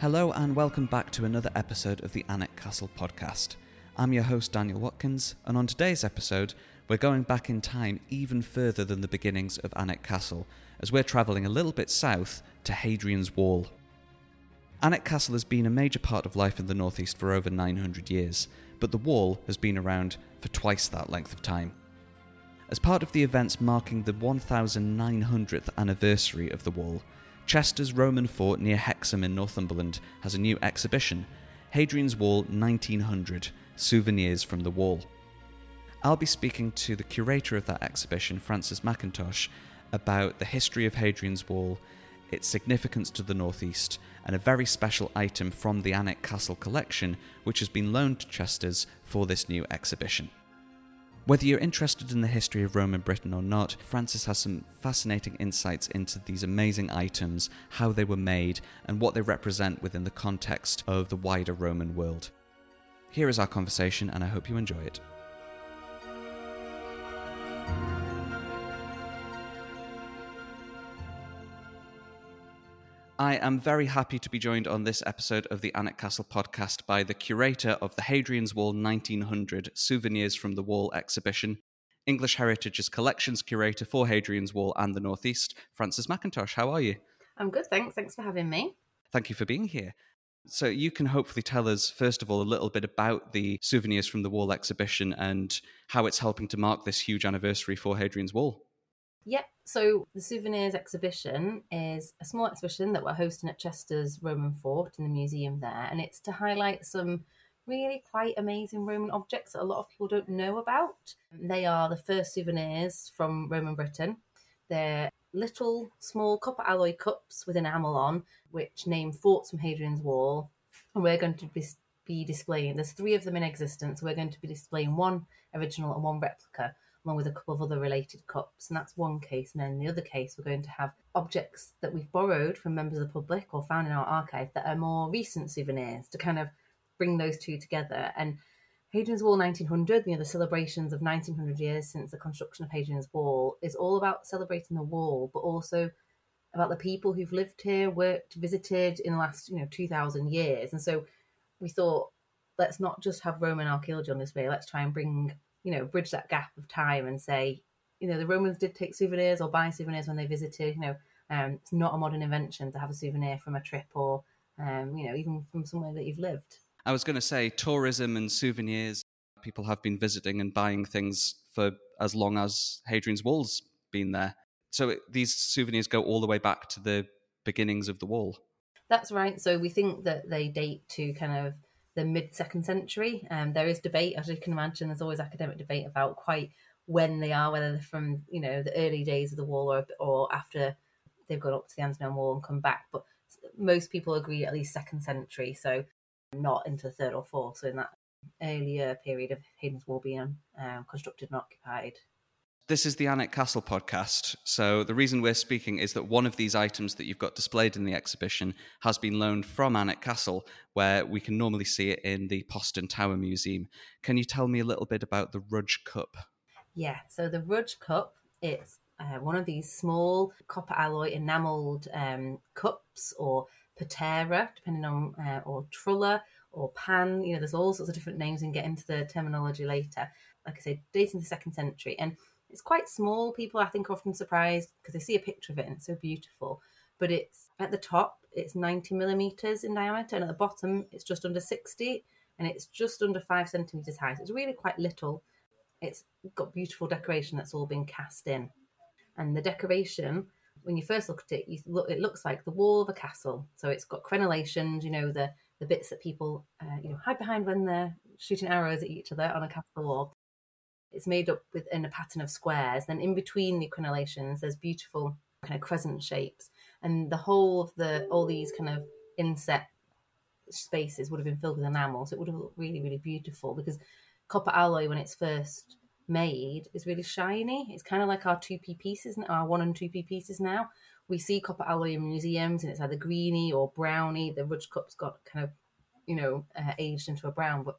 Hello, and welcome back to another episode of the Alnwick Castle podcast. I'm your host, Daniel Watkins, and on today's episode, we're going back in time even further than the beginnings of Alnwick Castle, as we're travelling a little bit south to Hadrian's Wall. Alnwick Castle has been a major part of life in the northeast for over 900 years, but the wall has been around for twice that length of time. As part of the events marking the 1900th anniversary of the wall, Chesters Roman fort near Hexham in Northumberland has a new exhibition, Hadrian's Wall 1900 Souvenirs from the Wall. I'll be speaking to the curator of that exhibition, Frances McIntosh, about the history of Hadrian's Wall, its significance to the Northeast, and a very special item from the Alnwick Castle collection, which has been loaned to Chesters for this new exhibition. Whether you're interested in the history of Roman Britain or not, Frances has some fascinating insights into these amazing items, how they were made, and what they represent within the context of the wider Roman world. Here is our conversation, and I hope you enjoy it. I am very happy to be joined on this episode of the Alnwick Castle podcast by the curator of the Hadrian's Wall 1900 Souvenirs from the Wall exhibition, English Heritage's collections curator for Hadrian's Wall and the Northeast, Frances McIntosh. How are you? I'm good, thanks. Thanks for having me. Thank you for being here. So, you can hopefully tell us, first of all, a little bit about the Souvenirs from the Wall exhibition and how it's helping to mark this huge anniversary for Hadrian's Wall. Yep. So the souvenirs exhibition is a small exhibition that we're hosting at Chesters Roman Fort in the museum there, and it's to highlight some really quite amazing Roman objects that a lot of people don't know about. They are the first souvenirs from Roman Britain. They're little small copper alloy cups with enamel on, which name forts from Hadrian's Wall, and we're going to be be displaying. There's three of them in existence. We're going to be displaying one original and one replica along with a couple of other related cups. And that's one case. And then the other case, we're going to have objects that we've borrowed from members of the public or found in our archive that are more recent souvenirs to kind of bring those two together. And Hadrian's Wall 1900, you know, the celebrations of 1900 years since the construction of Hadrian's Wall, is all about celebrating the wall, but also about the people who've lived here, worked, visited in the last, you know, 2,000 years. And so we thought, let's not just have Roman archaeology on this way. let's try and bring you know, bridge that gap of time and say, you know, the Romans did take souvenirs or buy souvenirs when they visited. You know, um, it's not a modern invention to have a souvenir from a trip or, um, you know, even from somewhere that you've lived. I was going to say tourism and souvenirs. People have been visiting and buying things for as long as Hadrian's Wall's been there. So it, these souvenirs go all the way back to the beginnings of the wall. That's right. So we think that they date to kind of the mid second century. Um, there is debate, as you can imagine. There's always academic debate about quite when they are, whether they're from you know the early days of the wall or or after they've gone up to the Antonine Wall and come back. But most people agree at least second century, so not into third or fourth. So in that earlier period of Hadrian's Wall being um, constructed and occupied. This is the Alnwick Castle podcast. So, the reason we're speaking is that one of these items that you've got displayed in the exhibition has been loaned from Alnwick Castle, where we can normally see it in the Postern Tower Museum. Can you tell me a little bit about the Rudge Cup? Yeah, so the Rudge Cup, it's uh, one of these small copper alloy enameled um, cups or patera, depending on, uh, or trulla or pan. You know, there's all sorts of different names and get into the terminology later. Like I say, dating the second century. And it's quite small. People, I think, are often surprised because they see a picture of it and it's so beautiful. But it's at the top, it's 90 millimeters in diameter, and at the bottom, it's just under 60, and it's just under five centimeters high. So it's really quite little. It's got beautiful decoration that's all been cast in. And the decoration, when you first look at it, you look, it looks like the wall of a castle. So it's got crenellations, you know, the the bits that people, uh, you know, hide behind when they're shooting arrows at each other on a castle wall. It's made up within a pattern of squares. Then in between the crenellations, there's beautiful kind of crescent shapes, and the whole of the all these kind of inset spaces would have been filled with enamel, so it would have looked really, really beautiful. Because copper alloy, when it's first made, is really shiny. It's kind of like our two p pieces, our one and two p pieces now. We see copper alloy in museums, and it's either greeny or browny. The Rudge Cup's got kind of, you know, uh, aged into a brown, but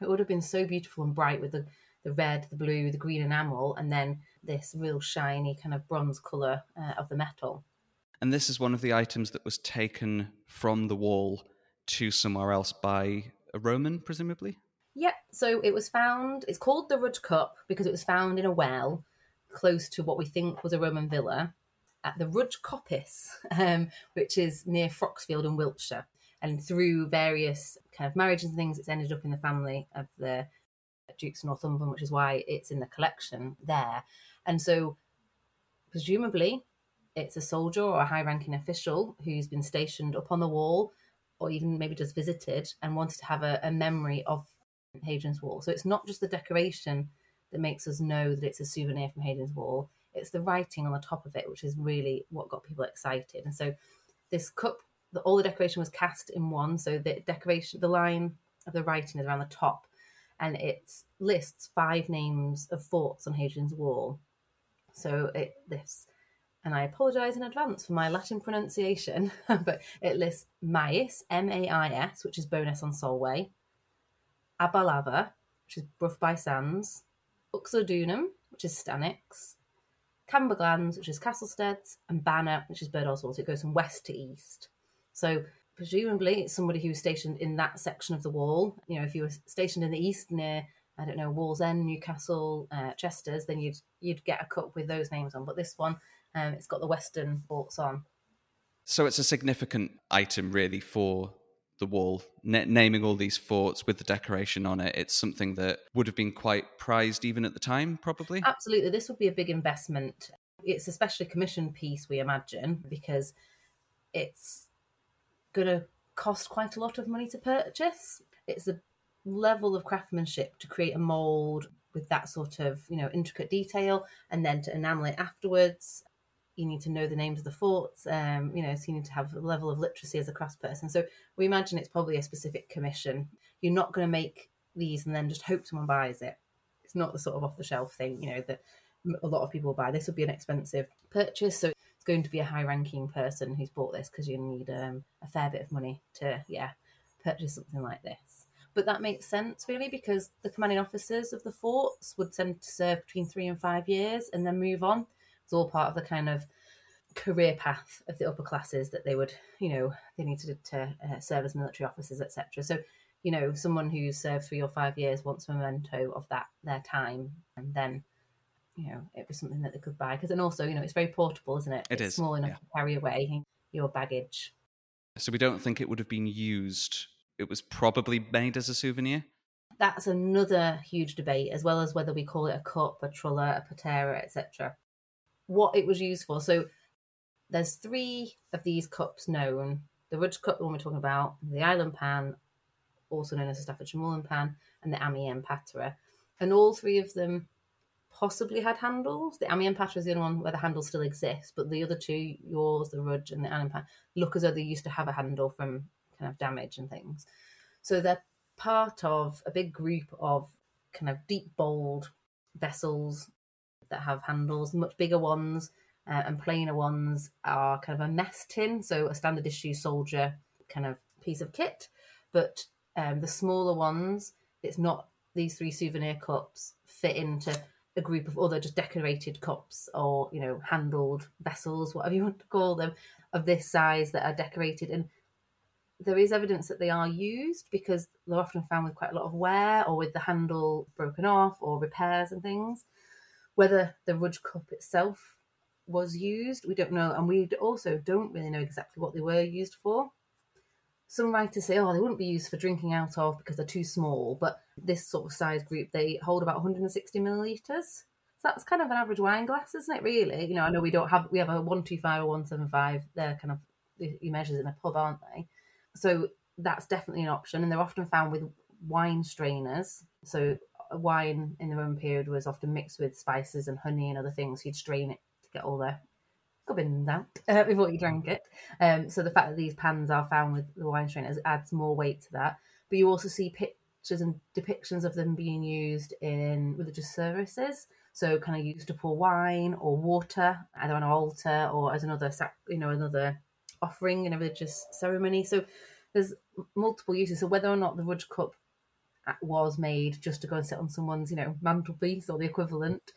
it would have been so beautiful and bright with the the red, the blue, the green enamel, and then this real shiny kind of bronze colour uh, of the metal. And this is one of the items that was taken from the wall to somewhere else by a Roman, presumably? Yep. So it was found, it's called the Rudge Cup because it was found in a well close to what we think was a Roman villa at the Rudge Coppice, um, which is near Froxfield in Wiltshire. And through various kind of marriages and things, it's ended up in the family of the Dukes of Northumberland, which is why it's in the collection there. And so, presumably, it's a soldier or a high ranking official who's been stationed up on the wall or even maybe just visited and wanted to have a, a memory of Hadrian's Wall. So it's not just the decoration that makes us know that it's a souvenir from Hadrian's Wall, it's the writing on the top of it, which is really what got people excited. And so this cup, the, all the decoration was cast in one. So the decoration, the line of the writing is around the top and it lists five names of forts on Hadrian's Wall. So it this and I apologise in advance for my Latin pronunciation, but it lists Mais, M A I S, which is Bowness on Solway, Abalava, which is Burgh by Sands, Uxodunum, which is Stanwix, Camboglans, which is Castlesteads, and Banna, which is Birdoswald. So it goes from west to east. So presumably it's somebody who was stationed in that section of the wall. You know, if you were stationed in the east near, I don't know, Wallsend, Newcastle, uh, Chesters, then you'd you'd get a cup with those names on. But this one um, it's got the Western bolts on. So it's a significant item, really, for the wall. N- naming all these forts with the decoration on it, it's something that would have been quite prized even at the time, probably. Absolutely, this would be a big investment. It's a specially commissioned piece, we imagine, because it's going to cost quite a lot of money to purchase. It's a level of craftsmanship to create a mold with that sort of you know intricate detail and then to enamel it afterwards you need to know the names of the forts. Um, you know, so you need to have a level of literacy as a craftsperson. So we imagine it's probably a specific commission. You're not going to make these and then just hope someone buys it. It's not the sort of off the shelf thing, you know, that a lot of people buy. This would be an expensive purchase, so going to be a high ranking person who's bought this because you need um, a fair bit of money to, yeah, purchase something like this. But that makes sense really because the commanding officers of the forts would tend to serve between three and five years and then move on. It's all part of the kind of career path of the upper classes that they would, you know, they needed to uh, serve as military officers, etc. So, you know, someone who's served three or five years wants a memento of that their time, and then, you know, it was something that they could buy because, and also, you know, it's very portable, isn't it? It it's is, small enough yeah. to carry away your baggage. So we don't think it would have been used. It was probably made as a souvenir. That's another huge debate, as well as whether we call it a cup, a trulla, a patera, etc what it was used for. So there's three of these cups known. The Rudge cup, the one we're talking about, the Ilam pan, also known as the Staffordshire Moorlands pan, and the Amiens patera. And all three of them possibly had handles. The Amiens patera is the only one where the handle still exists, but the other two, yours, the Rudge and the pan, look as though they used to have a handle from kind of damage and things. So they're part of a big group of kind of deep bowled vessels that have handles. Much bigger ones uh, and plainer ones are kind of a mess tin, so a standard issue soldier kind of piece of kit. But um, the smaller ones, it's not these three souvenir cups fit into a group of other just decorated cups or you know handled vessels, whatever you want to call them, of this size that are decorated and there is evidence that they are used because they're often found with quite a lot of wear or with the handle broken off or repairs and things. Whether the Rudge cup itself was used, we don't know, and we also don't really know exactly what they were used for. Some writers say, oh, they wouldn't be used for drinking out of because they're too small, but this sort of size group, they hold about 160 millilitres. So that's kind of an average wine glass, isn't it, really? You know, I know we don't have, we have a 125 or 175, they're kind of, you measures in a pub, aren't they? So that's definitely an option, and they're often found with wine strainers. So wine in the Roman period was often mixed with spices and honey and other things. You'd strain it to get all the gubbins out uh, before you drank it. Um, so the fact that these pans are found with the wine strainers adds more weight to that. But you also see pictures and depictions of them being used in religious services. So kind of used to pour wine or water either on an altar or as another, you know, another offering in a religious ceremony. So there's multiple uses. So whether or not the Rudge cup was made just to go and sit on someone's, you know, mantelpiece or the equivalent,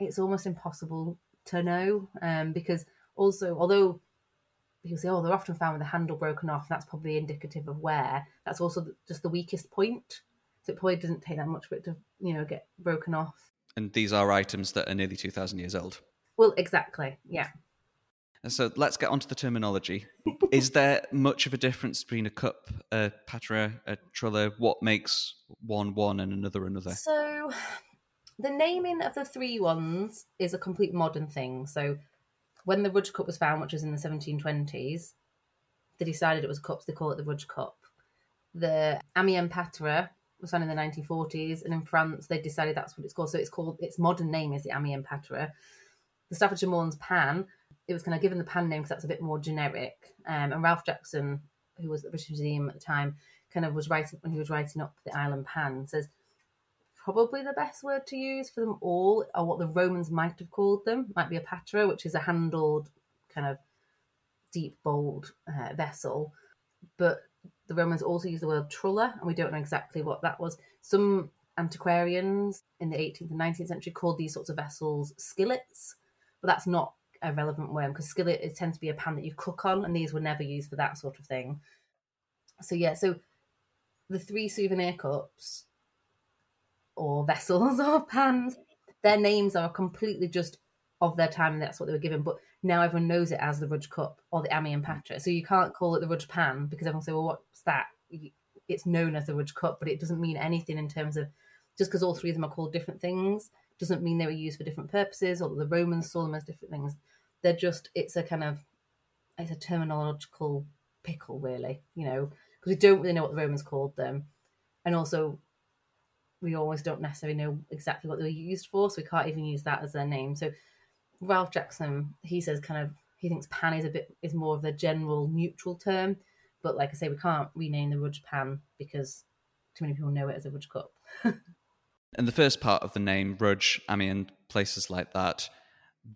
it's almost impossible to know. Um, because also, although people say, oh, they're often found with the handle broken off. That's probably indicative of wear. That's also just the weakest point. So it probably doesn't take that much for it to, you know, get broken off. And these are items that are nearly 2,000 years old. Well, exactly. Yeah. So let's get onto the terminology. Is there much of a difference between a cup, a patera, a trulla? What makes one one and another another? So the naming of the three ones is a complete modern thing. So when the Rudge Cup was found, which was in the 1720s, they decided it was cups. They call it the Rudge Cup. The Amiens Patera was found in the 1940s, and in France they decided that's what it's called. So it's called its modern name is the Amiens Patera. The Staffordshire Moorlands Pan it was kind of given the pan name because that's a bit more generic. Um, and Ralph Jackson, who was at the British Museum at the time, kind of was writing when he was writing up the Ilam Pan, says probably the best word to use for them all are what the Romans might have called them. Might be a patera, which is a handled kind of deep bowled uh, vessel, but the Romans also used the word trulla, and we don't know exactly what that was. Some antiquarians in the 18th and 19th century called these sorts of vessels skillets, but that's not a relevant worm because skillet it tends to be a pan that you cook on, and these were never used for that sort of thing. So yeah, so the three souvenir cups or vessels or pans, their names are completely just of their time, and that's what they were given. But now everyone knows it as the Rudge Cup or the Amiens mm. Patera. So you can't call it the Rudge Pan because everyone say, well, what's that? It's known as the Rudge Cup, but it doesn't mean anything in terms of just because all three of them are called different things doesn't mean they were used for different purposes or the Romans saw them as different things. They're just, it's a kind of, it's a terminological pickle, really, you know, because we don't really know what the Romans called them. And also, we always don't necessarily know exactly what they were used for, so we can't even use that as their name. So, Ralph Jackson, he says kind of, he thinks pan is a bit, is more of a general neutral term. But like I say, we can't rename the Rudge Pan because too many people know it as a Rudge Cup. And the first part of the name, Rudge, Amiens, places like that,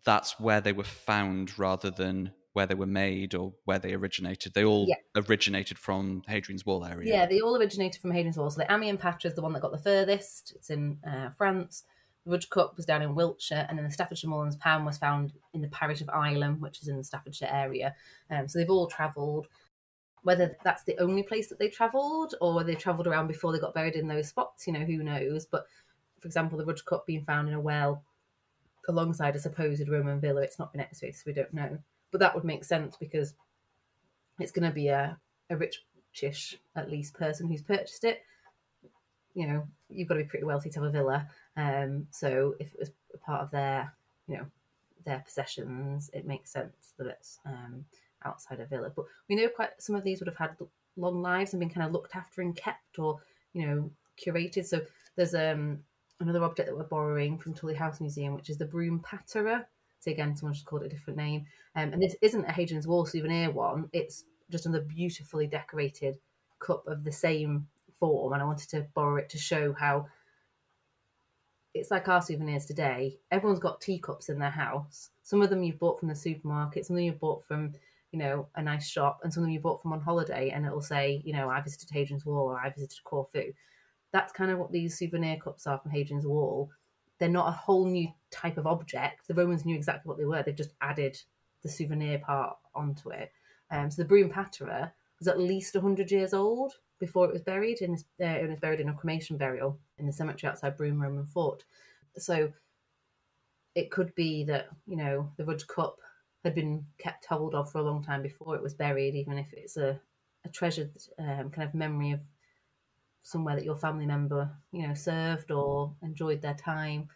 that's where they were found rather than where they were made or where they originated. They all yeah. originated from Hadrian's Wall area. Yeah, they all originated from Hadrian's Wall. So the Amiens Patera is the one that got the furthest. It's in uh, France. Rudge Cup was down in Wiltshire, and then the Staffordshire Moorlands Pan was found in the parish of Ilam, which is in the Staffordshire area. Um, so they've all travelled. Whether that's the only place that they travelled, or they travelled around before they got buried in those spots, you know, who knows? But for example, the Rudge Cup being found in a well alongside a supposed Roman villa. It's not been excavated, so we don't know. But that would make sense because it's going to be a, a richish, at least, person who's purchased it. You know, you've got to be pretty wealthy to have a villa. Um, so if it was a part of their, you know, their possessions, it makes sense that it's um, outside a villa. But we know quite some of these would have had long lives and been kind of looked after and kept, or you know, curated. So there's um another object that we're borrowing from Tullie House Museum, which is the Brougham patera. So again, someone just called it a different name. Um, and this isn't a Hadrian's Wall souvenir one. It's just another beautifully decorated cup of the same form. And I wanted to borrow it to show how it's like our souvenirs today. Everyone's got teacups in their house. Some of them you've bought from the supermarket, some of them you've bought from, you know, a nice shop, and some of them you bought from on holiday, and it'll say, you know, I visited Hadrian's Wall or I visited Corfu that's kind of what these souvenir cups are from Hadrian's Wall. They're not a whole new type of object. The Romans knew exactly what they were. They've just added the souvenir part onto it. Um, so the Brougham patera was at least 100 years old before it was buried. In this, uh, it was buried in a cremation burial in the cemetery outside Brougham Roman Fort. So it could be that, you know, the Rudge Cup had been kept hold of for a long time before it was buried, even if it's a, a treasured um, kind of memory of somewhere that your family member, you know, served or enjoyed their time.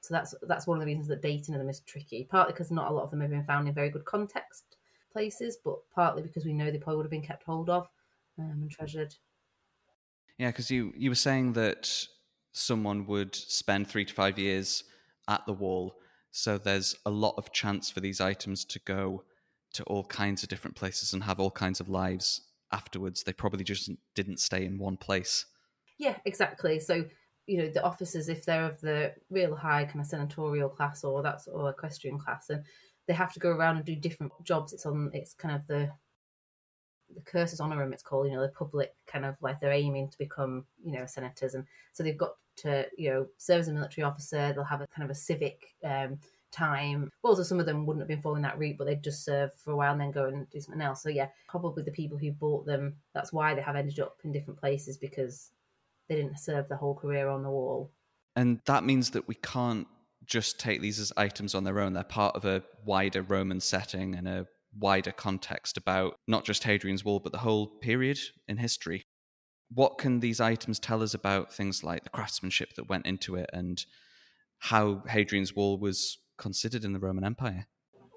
So that's that's one of the reasons that dating of them is tricky. Partly because not a lot of them have been found in very good context places, but partly because we know they probably would have been kept hold of um, and treasured. Yeah, because you you were saying that someone would spend three to five years at the wall, so there's a lot of chance for these items to go to all kinds of different places and have all kinds of lives afterwards. They probably just didn't stay in one place. Yeah, exactly. So you know the officers, if they're of the real high kind of senatorial class or that's or equestrian class, and they have to go around and do different jobs. It's on. It's kind of the the cursus honorum. It's called. You know, the public kind of like they're aiming to become you know senators, and so they've got to you know serve as a military officer. They'll have a kind of a civic um, time. Also, some of them wouldn't have been following that route, but they'd just serve for a while and then go and do something else. So, yeah, probably the people who bought them, that's why they have ended up in different places because they didn't serve the whole career on the wall. And that means that we can't just take these as items on their own. They're part of a wider Roman setting and a wider context about not just Hadrian's Wall, but the whole period in history. What can these items tell us about things like the craftsmanship that went into it and how Hadrian's Wall was considered in the Roman Empire?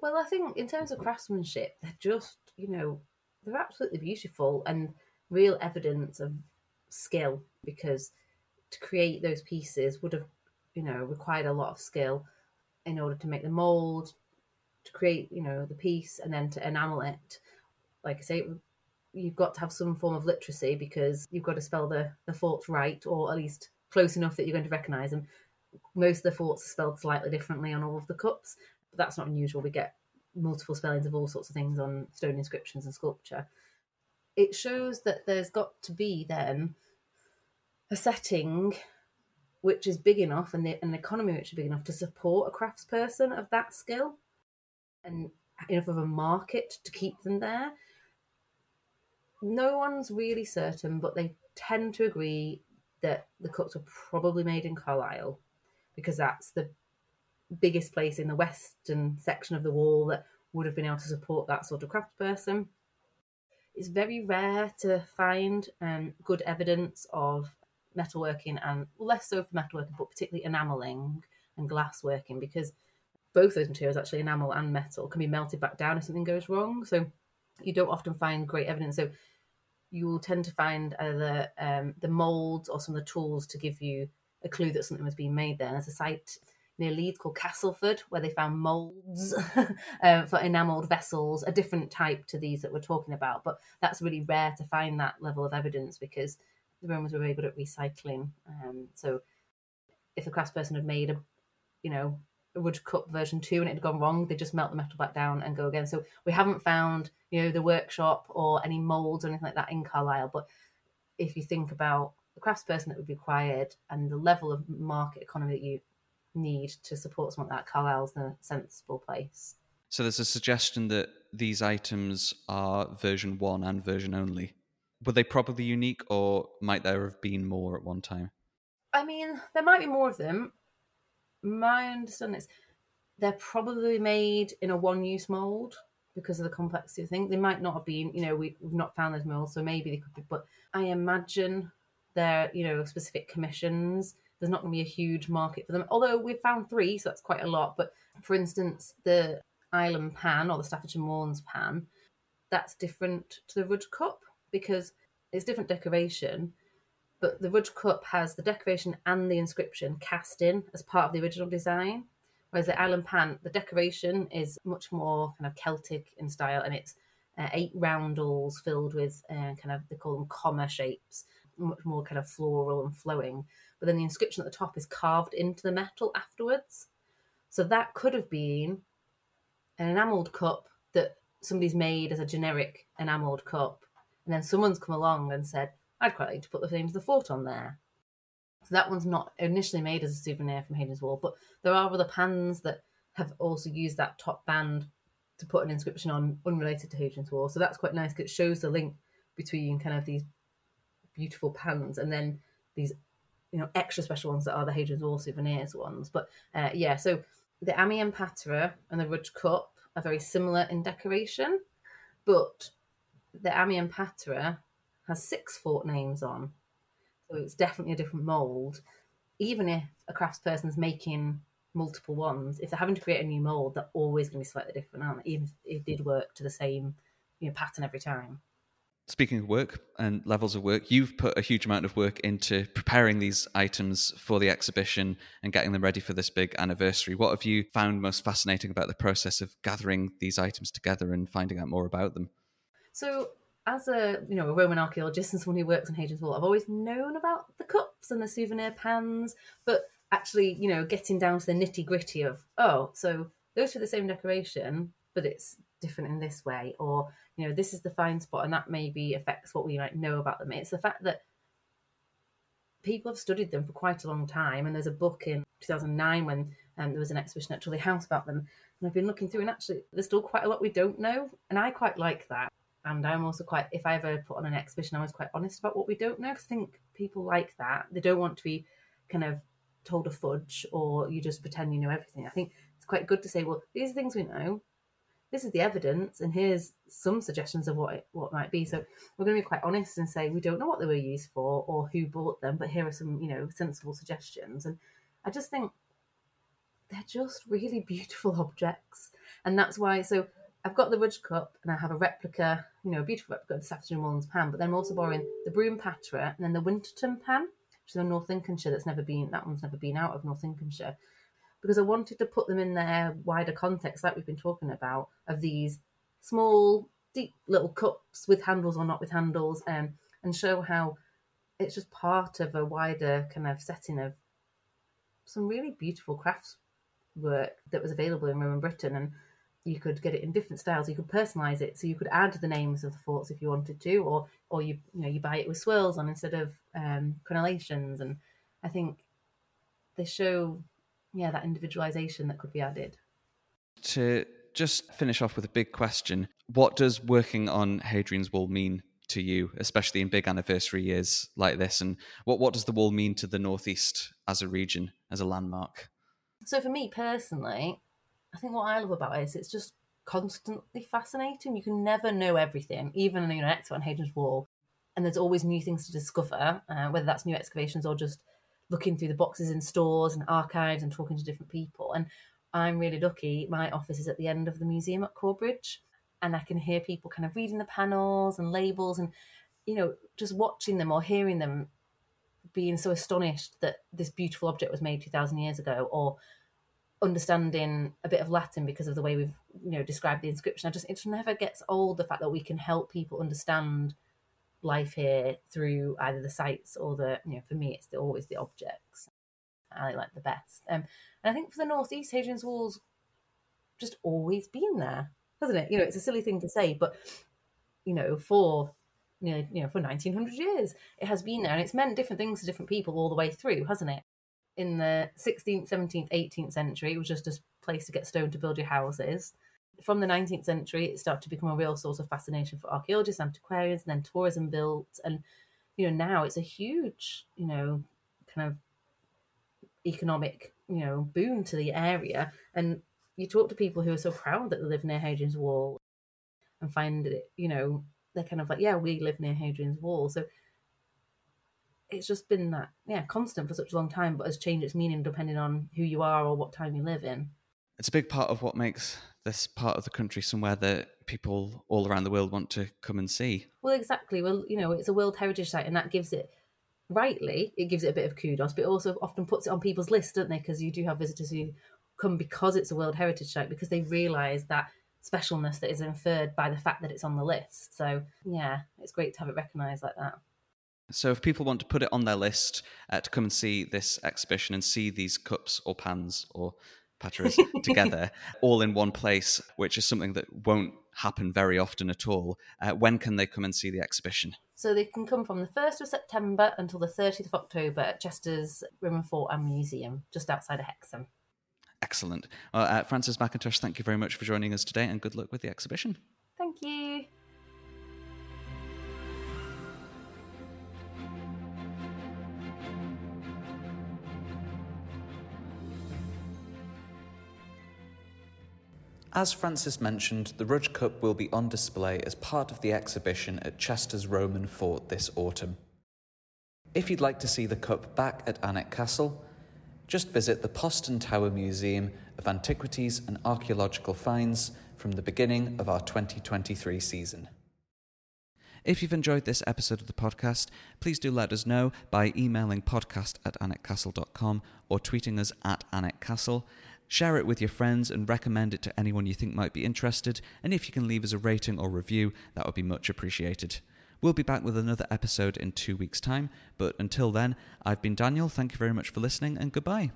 Well, I think in terms of craftsmanship, they're just, you know, they're absolutely beautiful and real evidence of skill because to create those pieces would have, you know, required a lot of skill in order to make the mold, to create, you know, the piece and then to enamel it. Like I say, you've got to have some form of literacy because you've got to spell the, the forts right or at least close enough that you're going to recognize them. Most of the forts are spelled slightly differently on all of the cups, but that's not unusual. We get multiple spellings of all sorts of things on stone inscriptions and sculpture. It shows that there's got to be then a setting which is big enough and the, an economy which is big enough to support a craftsperson of that skill and enough of a market to keep them there. No one's really certain, but they tend to agree that the cups were probably made in Carlisle because that's the biggest place in the western section of the wall that would have been able to support that sort of craft person. It's very rare to find um, good evidence of metalworking and less so for metalworking, but particularly enameling and glassworking because both those materials, actually enamel and metal, can be melted back down if something goes wrong. So you don't often find great evidence. So you will tend to find either um, the molds or some of the tools to give you a clue that something was being made there. And there's a site near Leeds called Castleford where they found molds uh, for enamelled vessels, a different type to these that we're talking about. But that's really rare to find that level of evidence because the Romans were very good at recycling. Um, so if a craftsperson had made a, you know, a wood cup version two and it had gone wrong, they just melt the metal back down and go again. So we haven't found, you know, the workshop or any molds or anything like that in Carlisle. But if you think about the craftsperson that would be required and the level of market economy that you need to support something like that, Carlisle's a sensible place. So there's a suggestion that these items are version one and version only. Were they probably unique, or might there have been more at one time? I mean, there might be more of them. My understanding is they're probably made in a one-use mold because of the complexity of things. They might not have been, you know, we, have not found those molds, so maybe they could be. But I imagine they're, you know, specific commissions. There's not going to be a huge market for them. Although we've found three, so that's quite a lot. But for instance, the Ilam pan or the Staffordshire Moorlands pan, that's different to the Rudge cup because it's different decoration, but the Rudge cup has the decoration and the inscription cast in as part of the original design. Whereas the Ilam Pan, the decoration is much more kind of Celtic in style, and it's uh, eight roundels filled with uh, kind of they call them comma shapes, much more kind of floral and flowing. But then the inscription at the top is carved into the metal afterwards. So that could have been an enamelled cup that somebody's made as a generic enamelled cup and then someone's come along and said, I'd quite like to put the names of the fort on there. So that one's not initially made as a souvenir from Hadrian's Wall, but there are other pans that have also used that top band to put an inscription on unrelated to Hadrian's Wall. So that's quite nice because it shows the link between kind of these beautiful pans and then these you know extra special ones that are the Hadrian's Wall souvenirs ones. But uh, yeah, so the Amiens Patera and the Rudge Cup are very similar in decoration, but the Amiens Patera has six fort names on. So it's definitely a different mould. Even if a craftsperson's making multiple ones, if they're having to create a new mould, they're always going to be slightly different, aren't they? Even if it did work to the same you know, pattern every time. Speaking of work and levels of work, you've put a huge amount of work into preparing these items for the exhibition and getting them ready for this big anniversary. What have you found most fascinating about the process of gathering these items together and finding out more about them? So as a you know a Roman archaeologist and someone who works on Hadrian's Wall, I've always known about the cups and the souvenir pans, but actually, you know, getting down to the nitty gritty of oh, so those are the same decoration, but it's different in this way, or you know, this is the fine spot, and that maybe affects what we might know about them. It's the fact that people have studied them for quite a long time, and there's a book in 2009 when um, there was an exhibition at Tullie House about them. And I've been looking through, and actually, there's still quite a lot we don't know. And I quite like that. And I'm also quite, if I ever put on an exhibition, I was quite honest about what we don't know. Because I think people like that. They don't want to be kind of told a fudge or you just pretend you know everything. I think it's quite good to say, well, these are things we know. This is the evidence, and here's some suggestions of what it, what might be. So we're going to be quite honest and say we don't know what they were used for or who bought them, but here are some you know sensible suggestions. And I just think they're just really beautiful objects, and that's why. So I've got the Rudge Cup, and I have a replica, you know, a beautiful replica of the Staffordshire Moorlands pan, but then I'm also borrowing the Brougham Patra and then the Winterton pan, which is in North Lincolnshire. That's never been that one's never been out of North Lincolnshire because I wanted to put them in their wider context, like we've been talking about, of these small, deep little cups with handles or not with handles, um, and show how it's just part of a wider kind of setting of some really beautiful crafts work that was available in Roman Britain. And you could get it in different styles. You could personalize it, so you could add the names of the forts if you wanted to, or or you you know you buy it with swirls on instead of um, crenellations. And I think they show yeah, that individualization that could be added. To just finish off with a big question, what does working on Hadrian's Wall mean to you, especially in big anniversary years like this? And what, what does the wall mean to the Northeast as a region, as a landmark? So for me personally, I think what I love about it is it's just constantly fascinating. You can never know everything, even you know, an expert on Hadrian's Wall, and there's always new things to discover, uh, whether that's new excavations or just looking through the boxes in stores and archives and talking to different people. And I'm really lucky. My office is at the end of the museum at Corbridge, and I can hear people kind of reading the panels and labels and, you know, just watching them or hearing them being so astonished that this beautiful object was made 2,000 years ago or understanding a bit of Latin because of the way we've, you know, described the inscription. I just, it just never gets old the fact that we can help people understand life here through either the sites or the you know for me it's the, always the objects I like the best. Um, and I think for the northeast, Hadrian's Wall's just always been there, hasn't it? You know, it's a silly thing to say, but you know, for you know, you know, for 1900 years, it has been there, and it's meant different things to different people all the way through, hasn't it? In the 16th, 17th, 18th century, it was just a place to get stone to build your houses from the 19th century, it started to become a real source of fascination for archaeologists, antiquarians, and then tourism built. And, you know, now it's a huge, you know, kind of economic, you know, boon to the area. And you talk to people who are so proud that they live near Hadrian's Wall and find it, you know, they're kind of like, yeah, we live near Hadrian's Wall. So it's just been that, yeah, constant for such a long time, but has changed its meaning depending on who you are or what time you live in. It's a big part of what makes this part of the country somewhere that people all around the world want to come and see. Well, exactly. Well, you know, it's a World Heritage Site, and that gives it, rightly, it gives it a bit of kudos, but it also often puts it on people's list, don't they? Because you do have visitors who come because it's a World Heritage Site because they realise that specialness that is inferred by the fact that it's on the list. So, yeah, it's great to have it recognised like that. So, if people want to put it on their list uh, to come and see this exhibition and see these cups or pans or patras together all in one place, which is something that won't happen very often at all. Uh, when can they come and see the exhibition? So they can come from the 1st of September until the 30th of October at Chesters Roman Fort and Museum, just outside of Hexham. Excellent. Well, uh, Frances McIntosh, thank you very much for joining us today and good luck with the exhibition. Thank you. As Frances mentioned, the Rudge Cup will be on display as part of the exhibition at Chesters Roman Fort this autumn. If you'd like to see the cup back at Alnwick Castle, just visit the Postern Tower Museum of Antiquities and Archaeological Finds from the beginning of our 2023 season. If you've enjoyed this episode of the podcast, please do let us know by emailing podcast at alnwickcastle.com or tweeting us at alnwickcastle. Share it with your friends and recommend it to anyone you think might be interested. And if you can leave us a rating or review, that would be much appreciated. We'll be back with another episode in two weeks' time, but until then, I've been Daniel. Thank you very much for listening, and goodbye.